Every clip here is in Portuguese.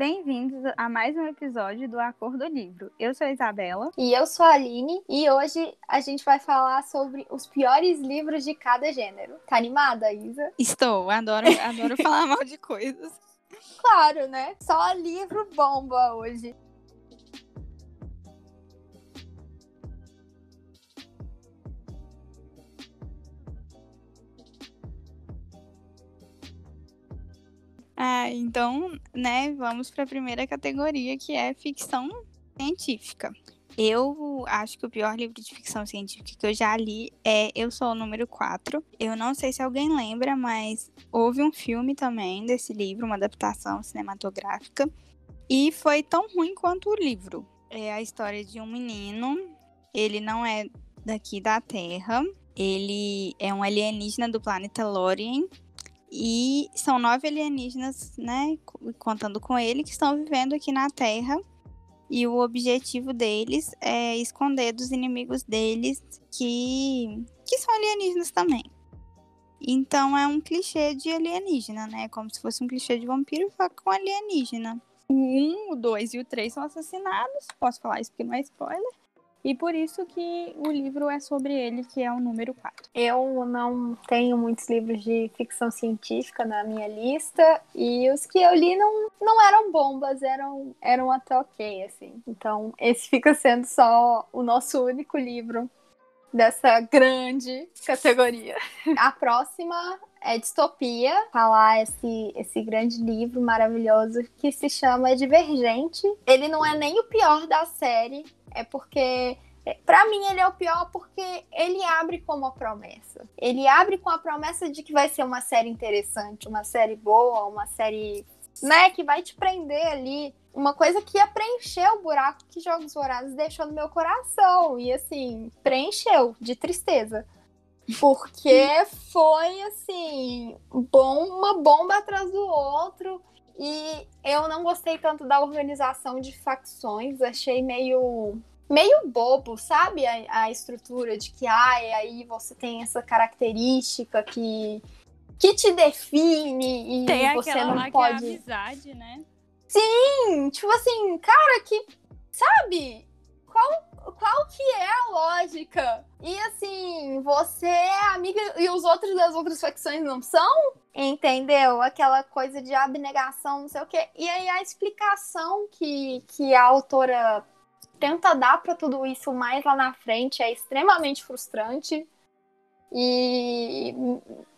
Bem-vindos a mais um episódio do Acordo Livro. Eu sou a Isabela. E eu sou a Aline. E hoje a gente vai falar sobre os piores livros de cada gênero. Tá animada, Isa? Estou, adoro, adoro falar mal de coisas. Claro, né? Só livro bomba hoje. Ah, então, né, vamos para a primeira categoria, que é ficção científica. Eu acho que o pior livro de ficção científica que eu já li é Eu Sou o Número 4. Eu não sei se alguém lembra, mas houve um filme também desse livro, uma adaptação cinematográfica. E foi tão ruim quanto o livro. É a história de um menino. Ele não é daqui da Terra. Ele é um alienígena do planeta Lorien e são nove alienígenas, né, contando com ele, que estão vivendo aqui na Terra. E o objetivo deles é esconder dos inimigos deles que, que são alienígenas também. Então é um clichê de alienígena, né? Como se fosse um clichê de vampiro, com alienígena. O 1, o 2 e o 3 são assassinados. Posso falar isso porque não é spoiler. E por isso que o livro é sobre ele, que é o número 4. Eu não tenho muitos livros de ficção científica na minha lista, e os que eu li não, não eram bombas, eram, eram até ok, assim. Então, esse fica sendo só o nosso único livro dessa grande categoria. A próxima é Distopia, falar esse, esse grande livro maravilhoso que se chama Divergente. Ele não é nem o pior da série, é porque é, para mim ele é o pior porque ele abre com uma promessa. Ele abre com a promessa de que vai ser uma série interessante, uma série boa, uma série, né, que vai te prender ali. Uma coisa que ia preencher o buraco que Jogos Vorazes deixou no meu coração. E assim, preencheu de tristeza. Porque foi assim, bom, uma bomba atrás do outro. E eu não gostei tanto da organização de facções, achei meio meio bobo, sabe? A, a estrutura de que ah, aí você tem essa característica que que te define e tem você não lá pode. Que é amizade, né? Sim, tipo assim, cara, que sabe? Qual, qual que é a lógica? E assim, você é amiga e os outros das outras facções não são? Entendeu? Aquela coisa de abnegação, não sei o quê. E aí a explicação que, que a autora tenta dar para tudo isso mais lá na frente é extremamente frustrante. E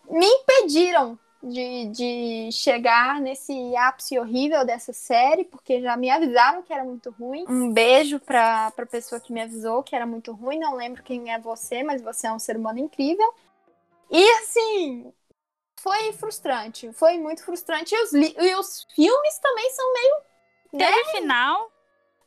me impediram de, de chegar nesse ápice horrível dessa série, porque já me avisaram que era muito ruim. Um beijo pra, pra pessoa que me avisou que era muito ruim. Não lembro quem é você, mas você é um ser humano incrível. E assim, foi frustrante. Foi muito frustrante. E os, e os filmes também são meio. Teve né? final?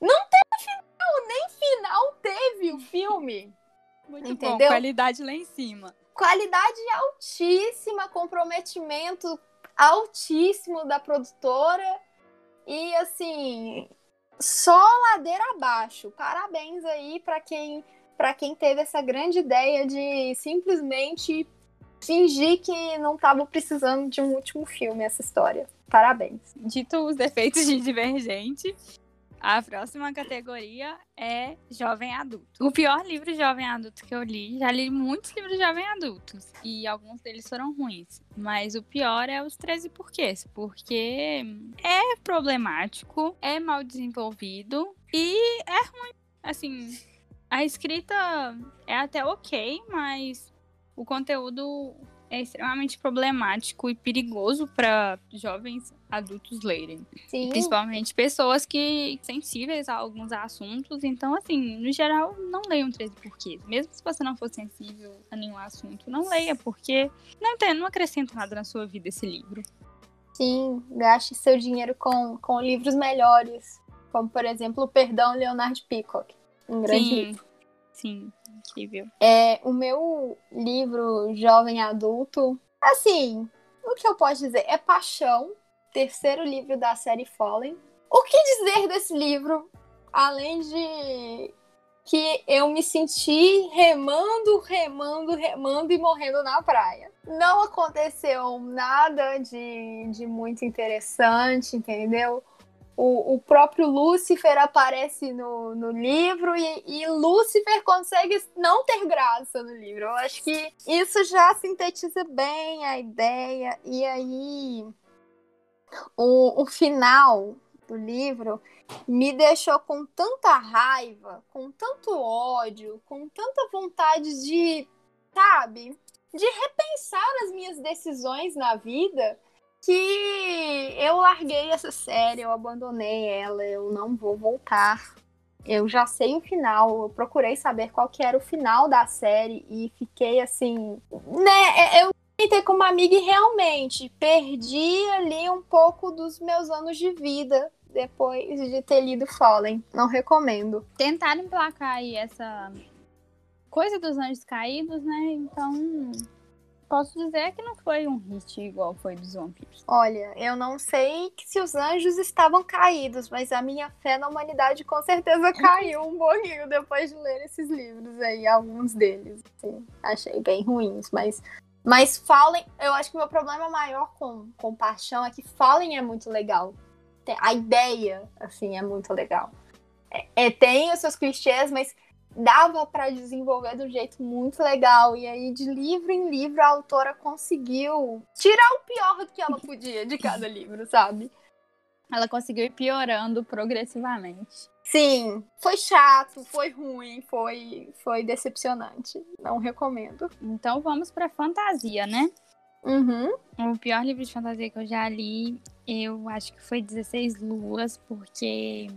Não teve final, nem final teve o filme. Muito Entendeu? bom, qualidade lá em cima. Qualidade altíssima, comprometimento altíssimo da produtora. E assim, só ladeira abaixo. Parabéns aí para quem para quem teve essa grande ideia de simplesmente fingir que não estava precisando de um último filme essa história. Parabéns. Dito os defeitos de Divergente, a próxima categoria é Jovem Adulto. O pior livro Jovem Adulto que eu li, já li muitos livros Jovem Adultos e alguns deles foram ruins, mas o pior é os 13 porquês, porque é problemático, é mal desenvolvido e é ruim. Assim, a escrita é até ok, mas o conteúdo é extremamente problemático e perigoso para jovens adultos lerem. Sim. Principalmente pessoas que sensíveis a alguns assuntos. Então, assim, no geral, não leiam 13 porquês. Mesmo se você não for sensível a nenhum assunto, não leia, porque não, tem, não acrescenta nada na sua vida esse livro. Sim, gaste seu dinheiro com, com livros melhores. Como, por exemplo, o Perdão Leonard Peacock. Um grande Sim. livro. Sim, incrível. É, o meu livro jovem adulto, assim, o que eu posso dizer? É Paixão, terceiro livro da série Fallen. O que dizer desse livro? Além de que eu me senti remando, remando, remando e morrendo na praia. Não aconteceu nada de, de muito interessante, entendeu? O, o próprio Lúcifer aparece no, no livro e, e Lúcifer consegue não ter graça no livro. Eu acho que isso já sintetiza bem a ideia. E aí, o, o final do livro me deixou com tanta raiva, com tanto ódio, com tanta vontade de, sabe, de repensar as minhas decisões na vida que eu larguei essa série, eu abandonei ela, eu não vou voltar. Eu já sei o final, eu procurei saber qual que era o final da série e fiquei assim, né, eu tentei com uma amiga e realmente perdi ali um pouco dos meus anos de vida depois de ter lido Fallen. Não recomendo. Tentaram emplacar aí essa coisa dos anjos caídos, né? Então, posso dizer que não foi um hit igual foi dos vampiros. Olha, eu não sei se os anjos estavam caídos, mas a minha fé na humanidade com certeza caiu um pouquinho depois de ler esses livros aí, alguns deles. Assim, achei bem ruins, mas mas Fallen, eu acho que o meu problema maior com, com Paixão é que Fallen é muito legal. A ideia, assim, é muito legal. É, é tem os seus clichês, mas dava para desenvolver de um jeito muito legal. E aí, de livro em livro, a autora conseguiu tirar o pior do que ela podia de cada livro, sabe? Ela conseguiu ir piorando progressivamente. Sim, foi chato, foi ruim, foi, foi decepcionante. Não recomendo. Então vamos para fantasia, né? Uhum. O pior livro de fantasia que eu já li, eu acho que foi 16 Luas, porque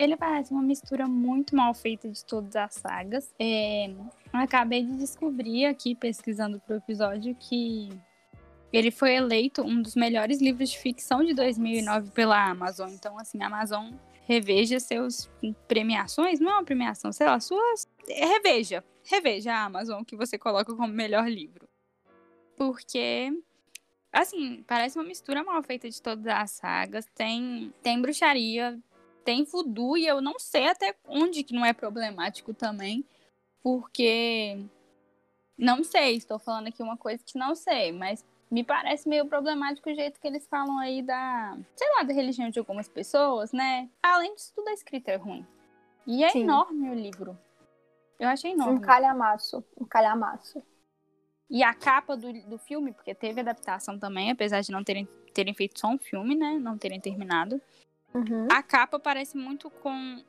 ele parece uma mistura muito mal feita de todas as sagas. É, acabei de descobrir aqui, pesquisando pro episódio, que ele foi eleito um dos melhores livros de ficção de 2009 pela Amazon. Então, assim, a Amazon reveja seus premiações, não é uma premiação, sei lá, suas. Reveja, reveja a Amazon que você coloca como melhor livro. Porque assim, parece uma mistura mal feita de todas as sagas. Tem, tem bruxaria, tem voodoo e eu não sei até onde que não é problemático também, porque não sei, estou falando aqui uma coisa que não sei, mas me parece meio problemático o jeito que eles falam aí da, sei lá, da religião de algumas pessoas, né? Além disso, tudo a escrita é ruim. E é Sim. enorme o livro. Eu achei enorme. Um calhamaço, um calhamaço. E a capa do, do filme, porque teve adaptação também, apesar de não terem, terem feito só um filme, né? Não terem terminado. Uhum. A capa parece muito com.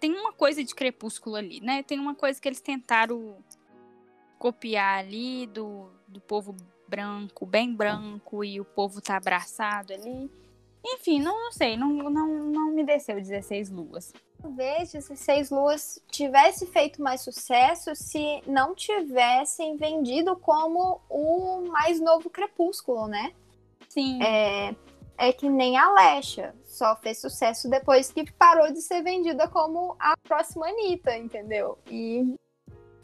Tem uma coisa de crepúsculo ali, né? Tem uma coisa que eles tentaram copiar ali do, do povo branco, bem branco, e o povo tá abraçado ali. Enfim, não, não sei, não, não, não me desceu 16 luas. Talvez 16 luas tivesse feito mais sucesso se não tivessem vendido como o mais novo Crepúsculo, né? Sim. É, é que nem a Lesha só fez sucesso depois que parou de ser vendida como a próxima Anitta, entendeu? E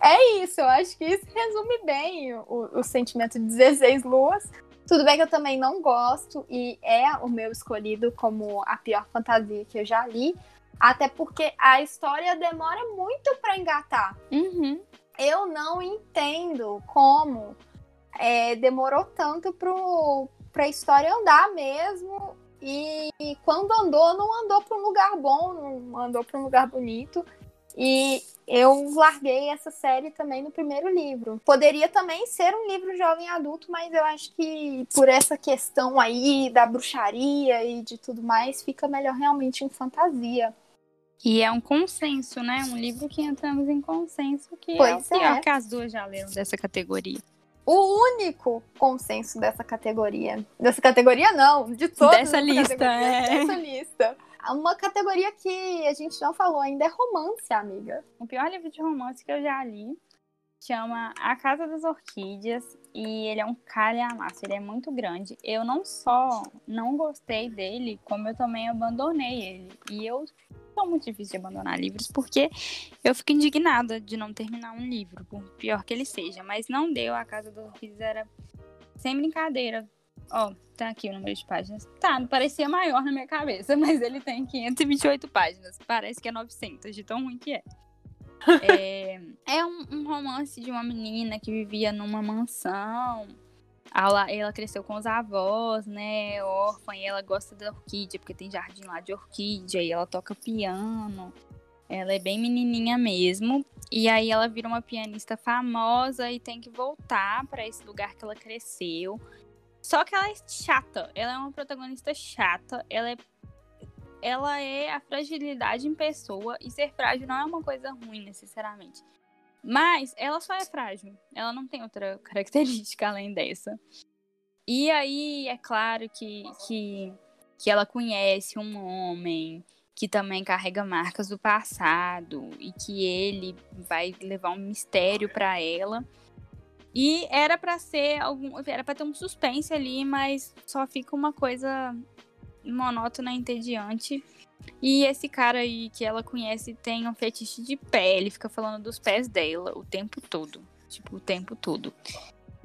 é isso, eu acho que isso resume bem o, o sentimento de 16 luas. Tudo bem que eu também não gosto e é o meu escolhido como a pior fantasia que eu já li, até porque a história demora muito para engatar. Uhum. Eu não entendo como é, demorou tanto para a história andar mesmo e quando andou, não andou para um lugar bom, não andou para um lugar bonito. E eu larguei essa série também no primeiro livro. Poderia também ser um livro jovem adulto, mas eu acho que por essa questão aí da bruxaria e de tudo mais, fica melhor realmente em fantasia. E é um consenso, né? Um livro que entramos em consenso que pois é o pior é. que as duas já leram dessa categoria o único consenso dessa categoria. Dessa categoria, não, de todas dessa lista, é. Dessa lista. Uma categoria que a gente não falou ainda é romance, amiga. O pior livro de romance que eu já li chama A Casa das Orquídeas e ele é um calhamaço, ele é muito grande. Eu não só não gostei dele, como eu também abandonei ele. E eu sou muito difícil de abandonar livros porque eu fico indignada de não terminar um livro, por pior que ele seja. Mas não deu, A Casa das Orquídeas era sem brincadeira. Ó, tá aqui o número de páginas. Tá, parecia maior na minha cabeça, mas ele tem 528 páginas. Parece que é 900, de tão ruim que é. É, é um, um, romance de uma menina que vivia numa mansão. Ela, ela cresceu com os avós, né? Órfã, e ela gosta da orquídea, porque tem jardim lá de orquídea, e ela toca piano. Ela é bem menininha mesmo. E aí ela vira uma pianista famosa e tem que voltar para esse lugar que ela cresceu. Só que ela é chata. Ela é uma protagonista chata. Ela é ela é a fragilidade em pessoa e ser frágil não é uma coisa ruim necessariamente. Mas ela só é frágil. Ela não tem outra característica além dessa. E aí é claro que, que, que ela conhece um homem que também carrega marcas do passado e que ele vai levar um mistério para ela. E era para ser algum, era para ter um suspense ali, mas só fica uma coisa monótona entediante. E esse cara aí que ela conhece tem um fetiche de pé, ele fica falando dos pés dela o tempo todo. Tipo, o tempo todo.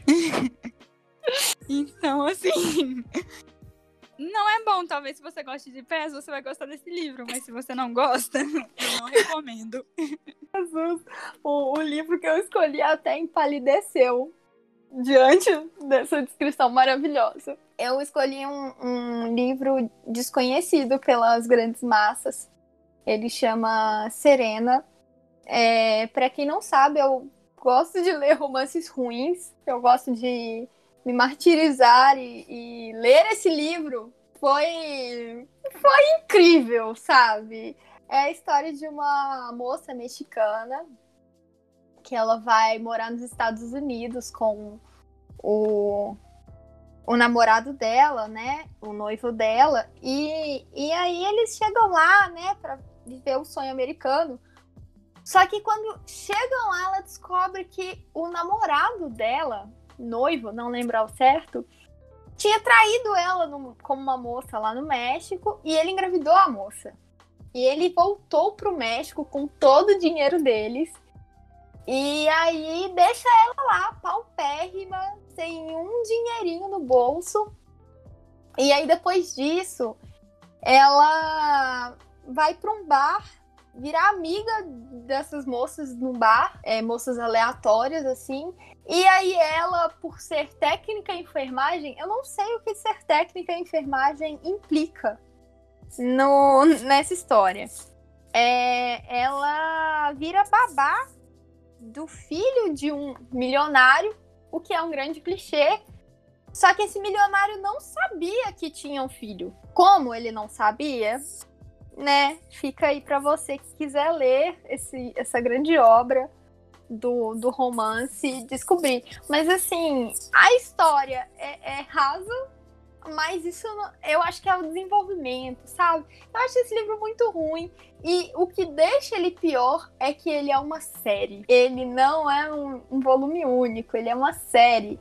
então, assim. Não é bom, talvez se você goste de pés, você vai gostar desse livro, mas se você não gosta, eu não recomendo. Jesus, o, o livro que eu escolhi até empalideceu diante dessa descrição maravilhosa. Eu escolhi um, um livro desconhecido pelas grandes massas. Ele chama Serena. É, Para quem não sabe, eu gosto de ler romances ruins. Eu gosto de me martirizar e, e ler esse livro foi foi incrível, sabe? É a história de uma moça mexicana que ela vai morar nos Estados Unidos com o, o namorado dela, né? O noivo dela. E, e aí eles chegam lá, né, pra viver o sonho americano. Só que quando chegam lá, ela descobre que o namorado dela, noivo, não lembro ao certo, tinha traído ela no, como uma moça lá no México e ele engravidou a moça. E ele voltou pro México com todo o dinheiro deles e aí deixa ela lá, paupérrima, sem um dinheirinho no bolso. E aí depois disso, ela vai para um bar, virar amiga dessas moças no bar, é, moças aleatórias assim. E aí ela, por ser técnica em enfermagem, eu não sei o que ser técnica em enfermagem implica no, nessa história. É, ela vira babá do filho de um milionário, o que é um grande clichê. Só que esse milionário não sabia que tinha um filho. Como ele não sabia, né? Fica aí para você que quiser ler esse, essa grande obra do, do romance descobrir. Mas assim, a história é, é rasa, mas isso eu acho que é o desenvolvimento, sabe? Eu acho esse livro muito ruim. E o que deixa ele pior é que ele é uma série. Ele não é um, um volume único, ele é uma série.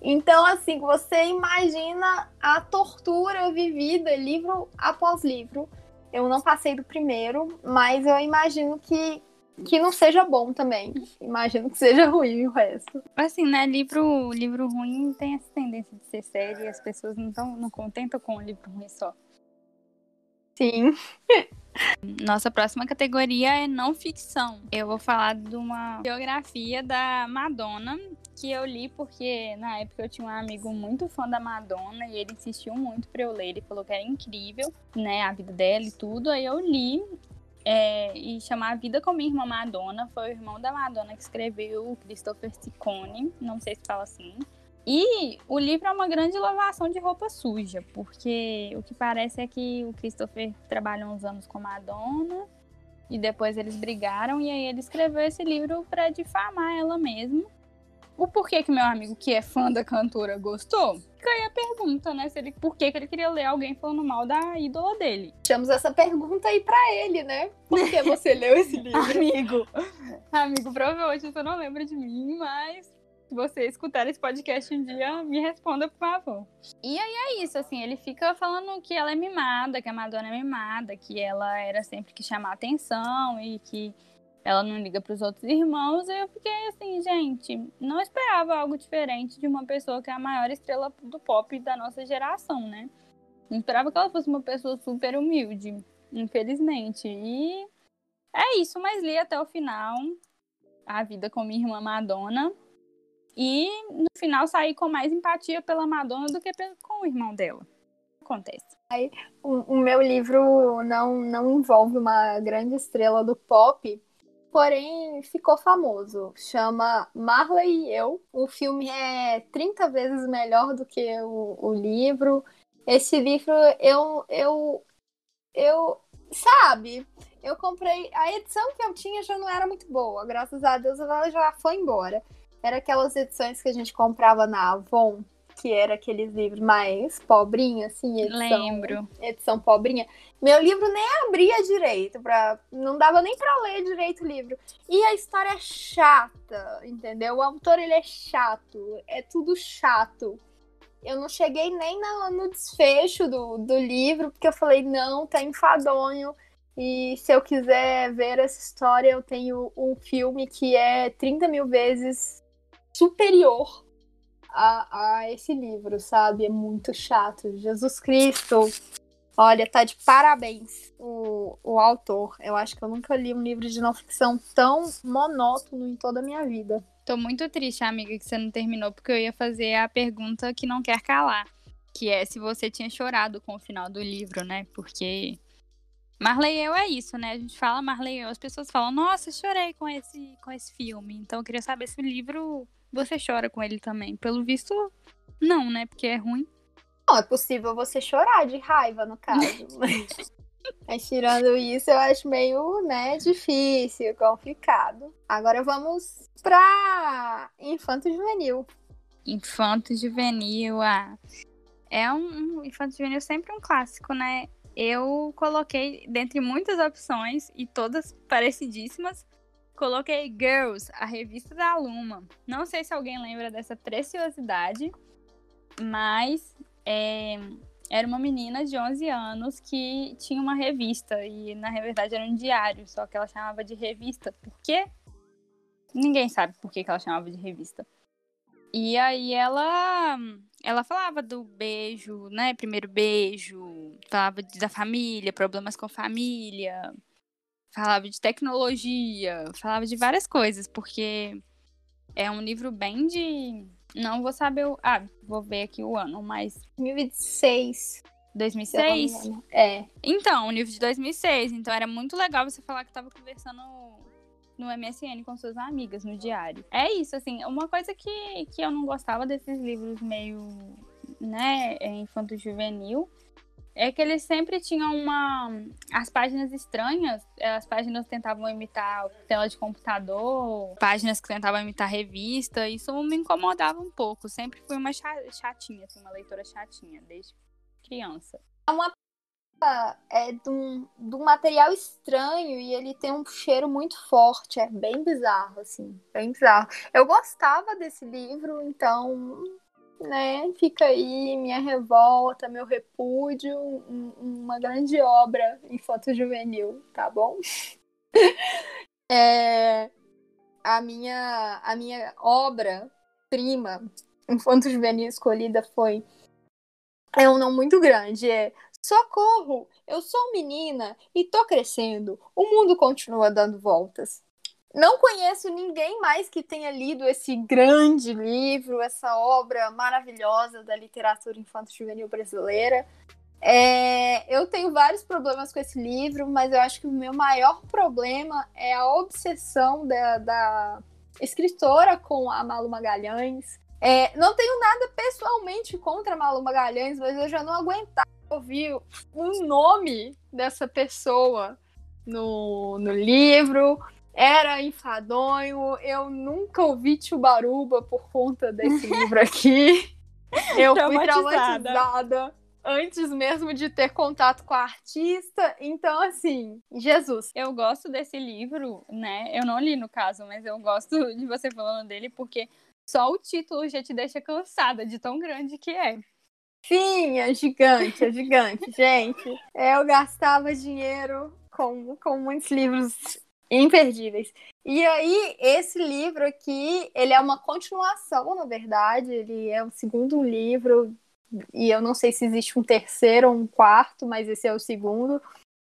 Então, assim, você imagina a tortura vivida livro após livro. Eu não passei do primeiro, mas eu imagino que que não seja bom também. Imagino que seja ruim o resto. Assim, né? Livro, livro ruim tem essa tendência de ser série e as pessoas não, tão, não contentam com o livro ruim só. Sim. Nossa próxima categoria é não ficção. Eu vou falar de uma biografia da Madonna que eu li porque na época eu tinha um amigo muito fã da Madonna e ele insistiu muito para eu ler. Ele falou que era incrível, né, a vida dela e tudo. Aí eu li é, e chamar A Vida como Irmã Madonna. Foi o irmão da Madonna que escreveu, Christopher Ciccone, não sei se fala assim. E o livro é uma grande lavação de roupa suja, porque o que parece é que o Christopher trabalhou uns anos com Madonna e depois eles brigaram e aí ele escreveu esse livro para difamar ela mesmo o porquê que meu amigo, que é fã da cantora, gostou? Fica aí a pergunta, né? Se ele, por que, que ele queria ler alguém falando mal da ídola dele? Deixamos essa pergunta aí pra ele, né? Por que você leu esse livro? amigo, amigo, provavelmente você não lembra de mim, mas se você escutar esse podcast um dia, me responda, por favor. E aí é isso, assim, ele fica falando que ela é mimada, que a Madonna é mimada, que ela era sempre que chamar atenção e que ela não liga para os outros irmãos. E eu fiquei assim, gente, não esperava algo diferente de uma pessoa que é a maior estrela do pop da nossa geração, né? Não esperava que ela fosse uma pessoa super humilde, infelizmente. E é isso, mas li até o final. A vida com minha irmã Madonna. e no final sair com mais empatia pela Madonna do que com o irmão dela. Acontece. Aí, o, o meu livro não, não envolve uma grande estrela do pop, porém ficou famoso. Chama Marley e Eu. O filme é 30 vezes melhor do que o, o livro. Esse livro eu, eu, eu, sabe, eu comprei. A edição que eu tinha já não era muito boa. Graças a Deus ela já foi embora. Era aquelas edições que a gente comprava na Avon, que era aqueles livros mais pobrinhos, assim, edição, Lembro. edição pobrinha. Meu livro nem abria direito, pra, não dava nem para ler direito o livro. E a história é chata, entendeu? O autor ele é chato, é tudo chato. Eu não cheguei nem no, no desfecho do, do livro, porque eu falei, não, tá enfadonho. E se eu quiser ver essa história, eu tenho um filme que é 30 mil vezes superior a, a esse livro, sabe? É muito chato. Jesus Cristo. Olha, tá de parabéns o, o autor. Eu acho que eu nunca li um livro de não ficção tão monótono em toda a minha vida. Tô muito triste, amiga, que você não terminou, porque eu ia fazer a pergunta que não quer calar. Que é se você tinha chorado com o final do livro, né? Porque Marley eu é isso, né? A gente fala Marley eu, as pessoas falam, nossa, chorei com esse, com esse filme. Então eu queria saber se o livro você chora com ele também. Pelo visto, não, né? Porque é ruim. Não, é possível você chorar de raiva, no caso. Mas tirando isso, eu acho meio, né, difícil, complicado. Agora vamos pra Infanto Juvenil. Infanto Juvenil, ah. É um, um Infanto Juvenil sempre um clássico, né? Eu coloquei, dentre muitas opções, e todas parecidíssimas, Coloquei Girls, a revista da Luma. Não sei se alguém lembra dessa preciosidade, mas é, era uma menina de 11 anos que tinha uma revista e na verdade era um diário, só que ela chamava de revista. Por quê? Ninguém sabe por que, que ela chamava de revista. E aí ela ela falava do beijo, né? Primeiro beijo, falava da família, problemas com família, falava de tecnologia, falava de várias coisas, porque é um livro bem de. Não vou saber o. Ah, vou ver aqui o ano, mas. 2006. 2006? É. Então, um livro de 2006. Então era muito legal você falar que tava conversando no MSN com suas amigas, no diário. É isso, assim, uma coisa que, que eu não gostava desses livros meio, né, infanto-juvenil é que eles sempre tinham uma. As páginas estranhas, as páginas tentavam imitar tela de computador, páginas que tentavam imitar revista, isso me incomodava um pouco. Sempre fui uma chatinha, assim, uma leitora chatinha, desde criança. É uma é de um, de um material estranho e ele tem um cheiro muito forte, é bem bizarro, assim, bem bizarro. Eu gostava desse livro, então né? Fica aí minha revolta, meu repúdio, um, uma grande obra infanto juvenil, tá bom? é, a minha a minha obra prima infanto juvenil escolhida foi é um não muito grande, é Socorro! Eu sou menina e tô crescendo. O mundo continua dando voltas. Não conheço ninguém mais que tenha lido esse grande livro, essa obra maravilhosa da literatura infanto-juvenil brasileira. É, eu tenho vários problemas com esse livro, mas eu acho que o meu maior problema é a obsessão da, da escritora com a Malu Magalhães. É, não tenho nada pessoalmente contra a Malu Magalhães, mas eu já não aguentava ouvir o nome dessa pessoa no, no livro era enfadonho. Eu nunca ouvi Baruba por conta desse livro aqui. Eu fui traumatizada antes mesmo de ter contato com a artista. Então, assim, Jesus. Eu gosto desse livro, né? Eu não li no caso, mas eu gosto de você falando dele porque só o título já te deixa cansada de tão grande que é. Sim, é gigante, é gigante, gente. Eu gastava dinheiro com, com muitos livros imperdíveis. E aí, esse livro aqui, ele é uma continuação, na verdade, ele é o segundo livro, e eu não sei se existe um terceiro ou um quarto, mas esse é o segundo.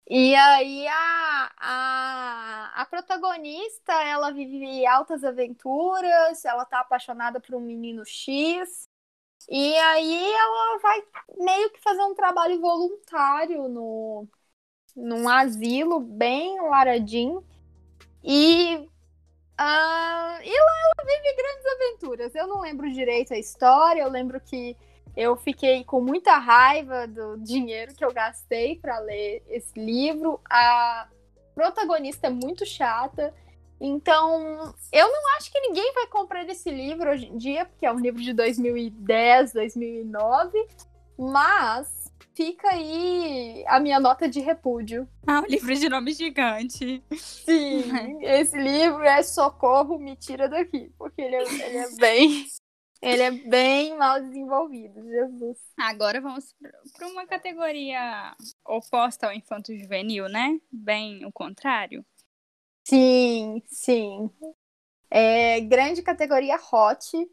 E aí a, a, a protagonista, ela vive altas aventuras, ela tá apaixonada por um menino X. E aí ela vai meio que fazer um trabalho voluntário no, num asilo bem laradinho. E, uh, e lá ela vive grandes aventuras. Eu não lembro direito a história, eu lembro que eu fiquei com muita raiva do dinheiro que eu gastei para ler esse livro. A protagonista é muito chata. Então, eu não acho que ninguém vai comprar esse livro hoje em dia, porque é um livro de 2010, 2009. Mas fica aí a minha nota de repúdio. Ah, um livro de nome gigante. Sim, esse livro é Socorro, me tira daqui, porque ele é, ele é bem ele é bem mal desenvolvido, Jesus. Agora vamos para uma categoria oposta ao infanto juvenil, né? Bem o contrário. Sim, sim. É, grande categoria hot.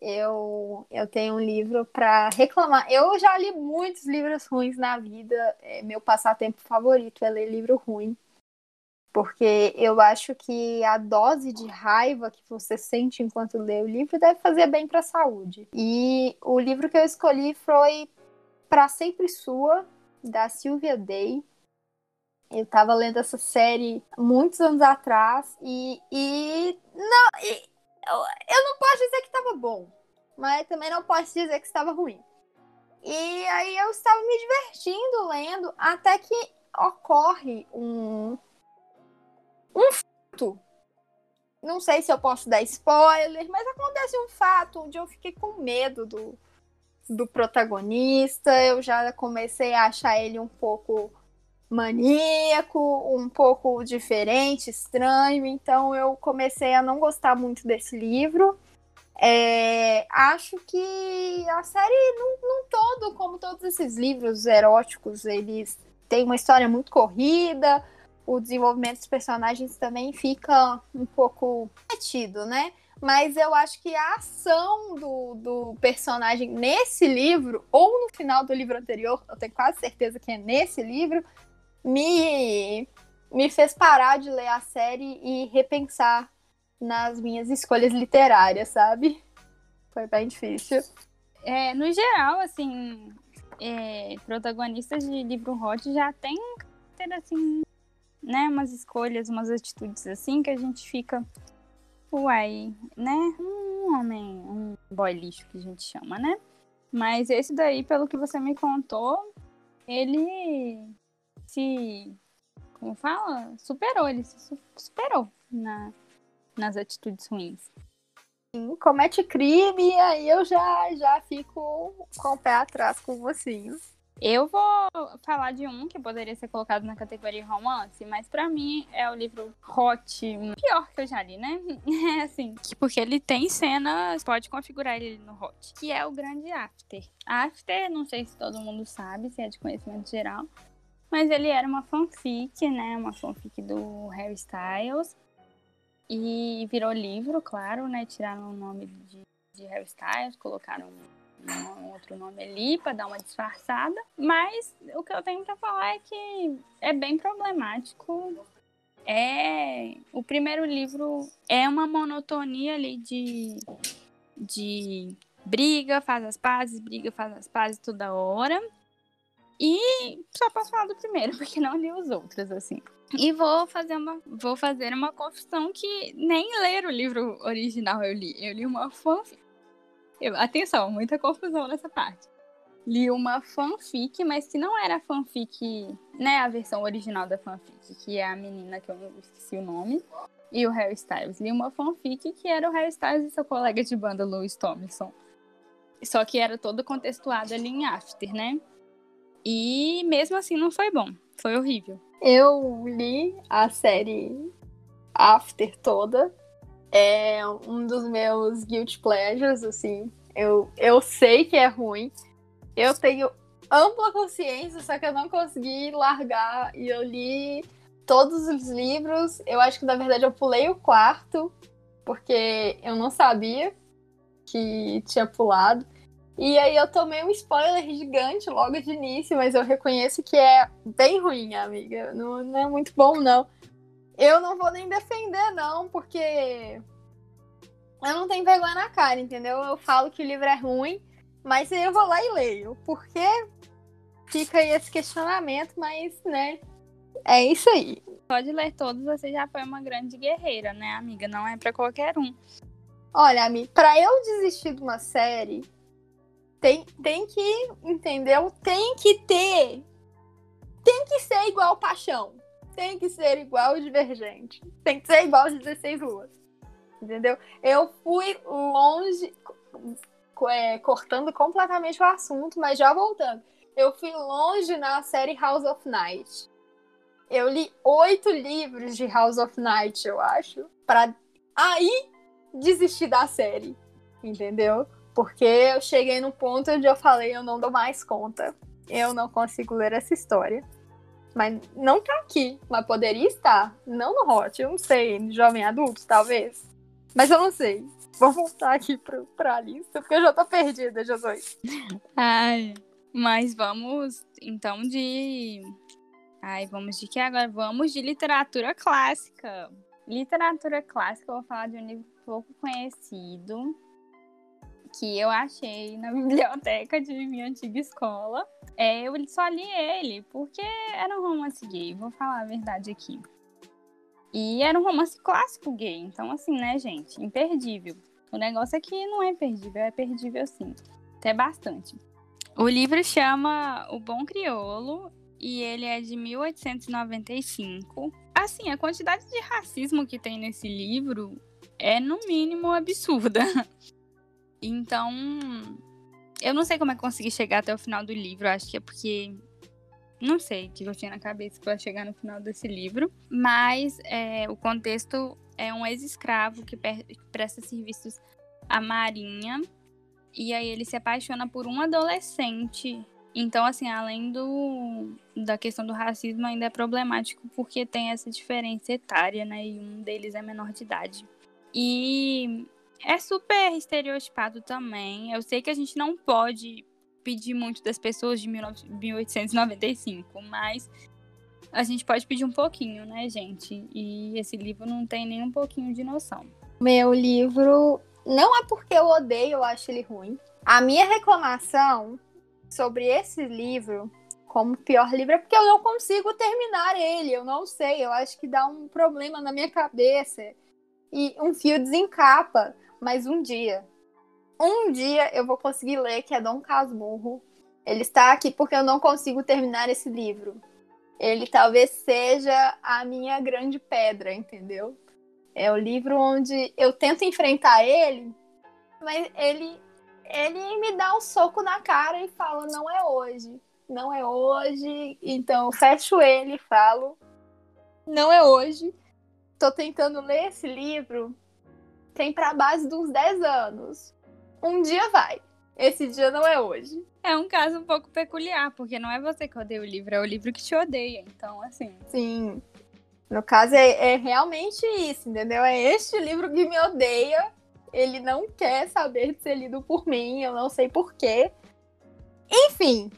Eu, eu tenho um livro para reclamar. Eu já li muitos livros ruins na vida. É, meu passatempo favorito é ler livro ruim porque eu acho que a dose de raiva que você sente enquanto lê o livro deve fazer bem para a saúde. E o livro que eu escolhi foi Para Sempre Sua, da Sylvia Day. Eu estava lendo essa série muitos anos atrás e, e não, e, eu, não posso dizer que estava bom, mas também não posso dizer que estava ruim. E aí eu estava me divertindo lendo até que ocorre um, um fato. Não sei se eu posso dar spoiler, mas acontece um fato onde eu fiquei com medo do, do protagonista. Eu já comecei a achar ele um pouco maníaco, um pouco diferente, estranho. Então eu comecei a não gostar muito desse livro. É, acho que a série, num, num todo, como todos esses livros eróticos, eles têm uma história muito corrida o desenvolvimento dos personagens também fica um pouco metido, né? Mas eu acho que a ação do, do personagem nesse livro, ou no final do livro anterior, eu tenho quase certeza que é nesse livro, me, me fez parar de ler a série e repensar nas minhas escolhas literárias, sabe? Foi bem difícil. É, no geral, assim, é, protagonistas de livro hot já tem ter assim né, umas escolhas, umas atitudes assim que a gente fica, uai, né, um homem, um boy lixo que a gente chama, né? Mas esse daí, pelo que você me contou, ele se, como fala, superou, ele se superou na, nas atitudes ruins. Sim, comete crime, aí eu já, já fico com o pé atrás com você. Eu vou falar de um que poderia ser colocado na categoria romance, mas para mim é o livro hot, pior que eu já li, né? É assim, porque ele tem cenas, pode configurar ele no hot, que é o Grande After. After, não sei se todo mundo sabe, se é de conhecimento geral, mas ele era uma fanfic, né? Uma fanfic do Harry Styles. E virou livro, claro, né? Tiraram o nome de, de Harry Styles, colocaram um outro nome ali para dar uma disfarçada. Mas o que eu tenho para falar é que é bem problemático. É o primeiro livro é uma monotonia ali de de briga, faz as pazes, briga, faz as pazes toda hora. E só posso falar do primeiro, porque não li os outros, assim. E vou fazer uma, vou fazer uma confissão que nem ler o livro original eu li. Eu li uma fanfic. Eu, atenção, muita confusão nessa parte. Li uma fanfic, mas que não era fanfic, né? A versão original da fanfic, que é a menina que eu esqueci o nome, e o Harry Styles. Li uma fanfic que era o Harry Styles e seu colega de banda, Louis Tomlinson. Só que era todo contextuado ali em After, né? E mesmo assim não foi bom. Foi horrível. Eu li a série After toda é um dos meus guilty pleasures, assim. Eu, eu sei que é ruim. Eu tenho ampla consciência, só que eu não consegui largar. E eu li todos os livros. Eu acho que, na verdade, eu pulei o quarto, porque eu não sabia que tinha pulado. E aí eu tomei um spoiler gigante logo de início, mas eu reconheço que é bem ruim, amiga. Não, não é muito bom, não. Eu não vou nem defender, não, porque eu não tenho vergonha na cara, entendeu? Eu falo que o livro é ruim, mas eu vou lá e leio. Porque fica aí esse questionamento, mas, né, é isso aí. Pode ler todos, você já foi uma grande guerreira, né, amiga? Não é para qualquer um. Olha, amiga, pra eu desistir de uma série, tem, tem que, entendeu? Tem que ter. Tem que ser igual Paixão. Tem que ser igual Divergente. Tem que ser igual 16 Ruas. Entendeu? Eu fui longe, é, cortando completamente o assunto, mas já voltando. Eu fui longe na série House of Night. Eu li oito livros de House of Night, eu acho, para aí desistir da série, entendeu? Porque eu cheguei no ponto onde eu falei, eu não dou mais conta. Eu não consigo ler essa história. Mas não tá aqui, mas poderia estar. Não no Hot, eu não sei, jovem adulto, talvez. Mas eu não sei. Vou voltar aqui pro, pra lista, porque eu já tô perdida, Jesus. Ai, mas vamos, então, de... Ai, vamos de que agora? Vamos de literatura clássica. Literatura clássica, eu vou falar de um livro pouco conhecido, que eu achei na biblioteca de minha antiga escola. É, eu só li ele porque era um romance gay, vou falar a verdade aqui. E era um romance clássico gay, então assim, né, gente, imperdível. O negócio é que não é perdível, é perdível sim, até bastante. O livro chama O Bom Criolo e ele é de 1895. Assim, a quantidade de racismo que tem nesse livro é no mínimo absurda. Então, eu não sei como é que consegui chegar até o final do livro. Acho que é porque. Não sei o que eu tinha na cabeça para chegar no final desse livro. Mas é, o contexto é um ex-escravo que, que presta serviços à marinha. E aí ele se apaixona por um adolescente. Então, assim, além do, da questão do racismo, ainda é problemático porque tem essa diferença etária, né? E um deles é menor de idade. E é super estereotipado também. Eu sei que a gente não pode pedir muito das pessoas de 1895, mas a gente pode pedir um pouquinho, né, gente? E esse livro não tem nem um pouquinho de noção. Meu livro não é porque eu odeio, eu acho ele ruim. A minha reclamação sobre esse livro, como pior livro, é porque eu não consigo terminar ele. Eu não sei, eu acho que dá um problema na minha cabeça. E um fio desencapa mas um dia, um dia eu vou conseguir ler, que é Dom Casmurro. Ele está aqui porque eu não consigo terminar esse livro. Ele talvez seja a minha grande pedra, entendeu? É o livro onde eu tento enfrentar ele, mas ele ele me dá um soco na cara e fala: não é hoje, não é hoje. Então eu fecho ele e falo: não é hoje. Tô tentando ler esse livro tem para base de uns 10 anos. Um dia vai. Esse dia não é hoje. É um caso um pouco peculiar, porque não é você que odeia o livro, é o livro que te odeia. Então, assim. Sim. No caso, é, é realmente isso, entendeu? É este livro que me odeia. Ele não quer saber de ser lido por mim, eu não sei porquê. Enfim,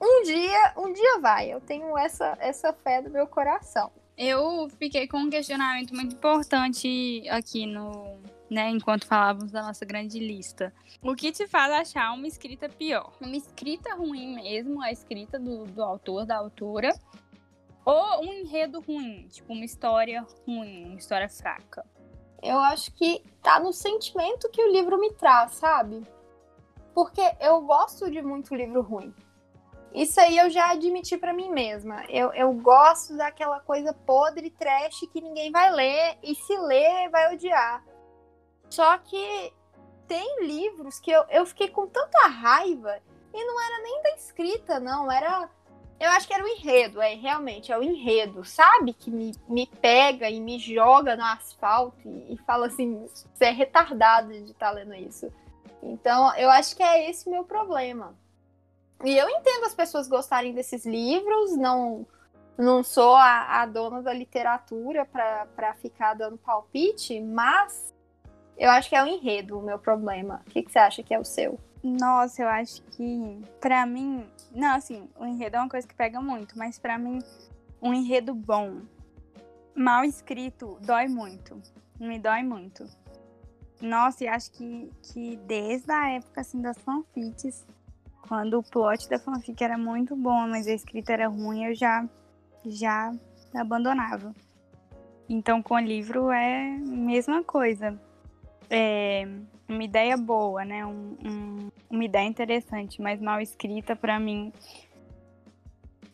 um dia, um dia vai. Eu tenho essa, essa fé do meu coração. Eu fiquei com um questionamento muito importante aqui no, né, enquanto falávamos da nossa grande lista. O que te faz achar uma escrita pior? Uma escrita ruim mesmo, a escrita do, do autor, da autora, ou um enredo ruim, tipo uma história ruim, uma história fraca? Eu acho que tá no sentimento que o livro me traz, sabe? Porque eu gosto de muito livro ruim. Isso aí eu já admiti para mim mesma. Eu, eu gosto daquela coisa podre, trash, que ninguém vai ler, e se ler, vai odiar. Só que tem livros que eu, eu fiquei com tanta raiva, e não era nem da escrita, não, era. Eu acho que era o enredo, é, realmente, é o enredo, sabe? Que me, me pega e me joga no asfalto e, e fala assim: você é retardado de estar tá lendo isso. Então, eu acho que é esse o meu problema. E eu entendo as pessoas gostarem desses livros, não não sou a, a dona da literatura para ficar dando palpite, mas eu acho que é o enredo o meu problema. O que, que você acha que é o seu? Nossa, eu acho que, pra mim, não, assim, o enredo é uma coisa que pega muito, mas pra mim, um enredo bom, mal escrito, dói muito. Me dói muito. Nossa, e acho que, que desde a época, assim, das fanfics, quando o plot da fanfic era muito bom, mas a escrita era ruim, eu já, já abandonava. Então, com o livro é a mesma coisa. É, uma ideia boa, né? Um, um, uma ideia interessante, mas mal escrita para mim.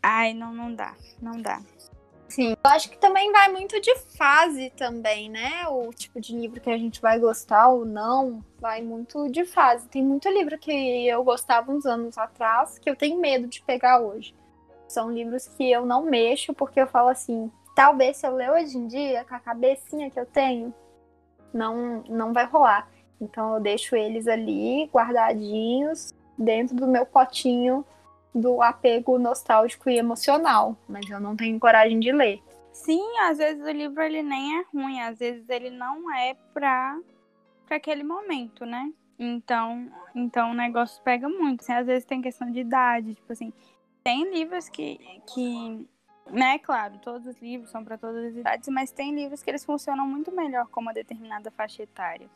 Ai, não, não dá, não dá. Sim, eu acho que também vai muito de fase também, né? O tipo de livro que a gente vai gostar ou não, vai muito de fase. Tem muito livro que eu gostava uns anos atrás que eu tenho medo de pegar hoje. São livros que eu não mexo porque eu falo assim, talvez se eu ler hoje em dia, com a cabecinha que eu tenho, não, não vai rolar. Então eu deixo eles ali guardadinhos dentro do meu potinho do apego nostálgico e emocional, mas eu não tenho coragem de ler. Sim, às vezes o livro ele nem é ruim, às vezes ele não é para para aquele momento, né? Então, então o negócio pega muito. Assim, às vezes tem questão de idade, tipo assim, tem livros que que né, claro, todos os livros são para todas as idades, mas tem livros que eles funcionam muito melhor com uma determinada faixa etária.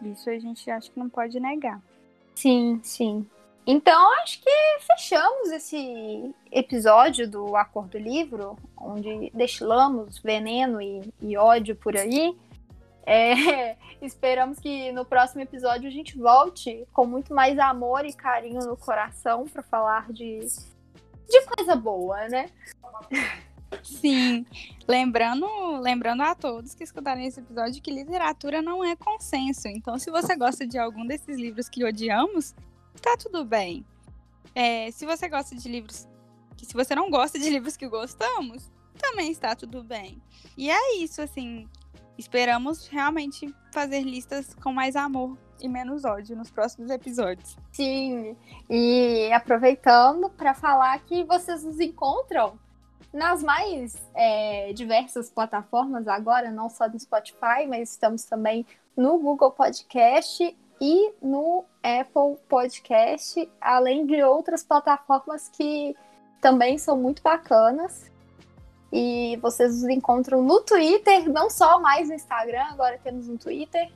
Isso a gente acha que não pode negar. Sim, sim. Então, acho que fechamos esse episódio do Acordo Livro, onde destilamos veneno e, e ódio por aí. É, esperamos que no próximo episódio a gente volte com muito mais amor e carinho no coração para falar de, de coisa boa, né? Sim, lembrando, lembrando a todos que escutarem esse episódio que literatura não é consenso. Então, se você gosta de algum desses livros que odiamos, tá tudo bem. É, se você gosta de livros, se você não gosta de livros que gostamos, também está tudo bem. E é isso, assim. Esperamos realmente fazer listas com mais amor e menos ódio nos próximos episódios. Sim, e aproveitando para falar que vocês nos encontram nas mais é, diversas plataformas agora, não só no Spotify, mas estamos também no Google Podcast e no Apple Podcast, além de outras plataformas que também são muito bacanas. E vocês nos encontram no Twitter, não só mais no Instagram, agora temos no Twitter,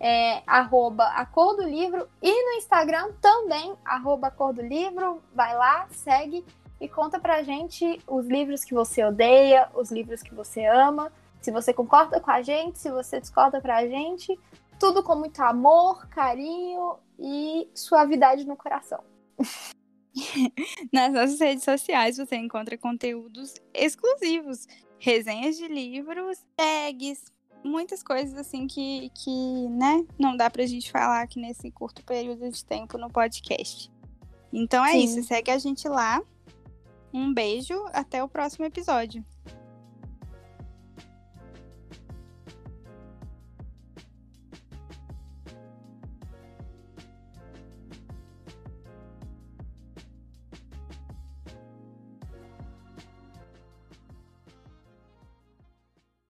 é, arroba a cor do livro, e no Instagram também, arroba a cor do livro, vai lá, segue e conta pra gente os livros que você odeia, os livros que você ama, se você concorda com a gente, se você discorda pra gente, tudo com muito amor, carinho e suavidade no coração. Nas nossas redes sociais você encontra conteúdos exclusivos, resenhas de livros, tags, muitas coisas assim que, que né, não dá pra gente falar aqui nesse curto período de tempo no podcast. Então é Sim. isso, segue a gente lá. Um beijo, até o próximo episódio.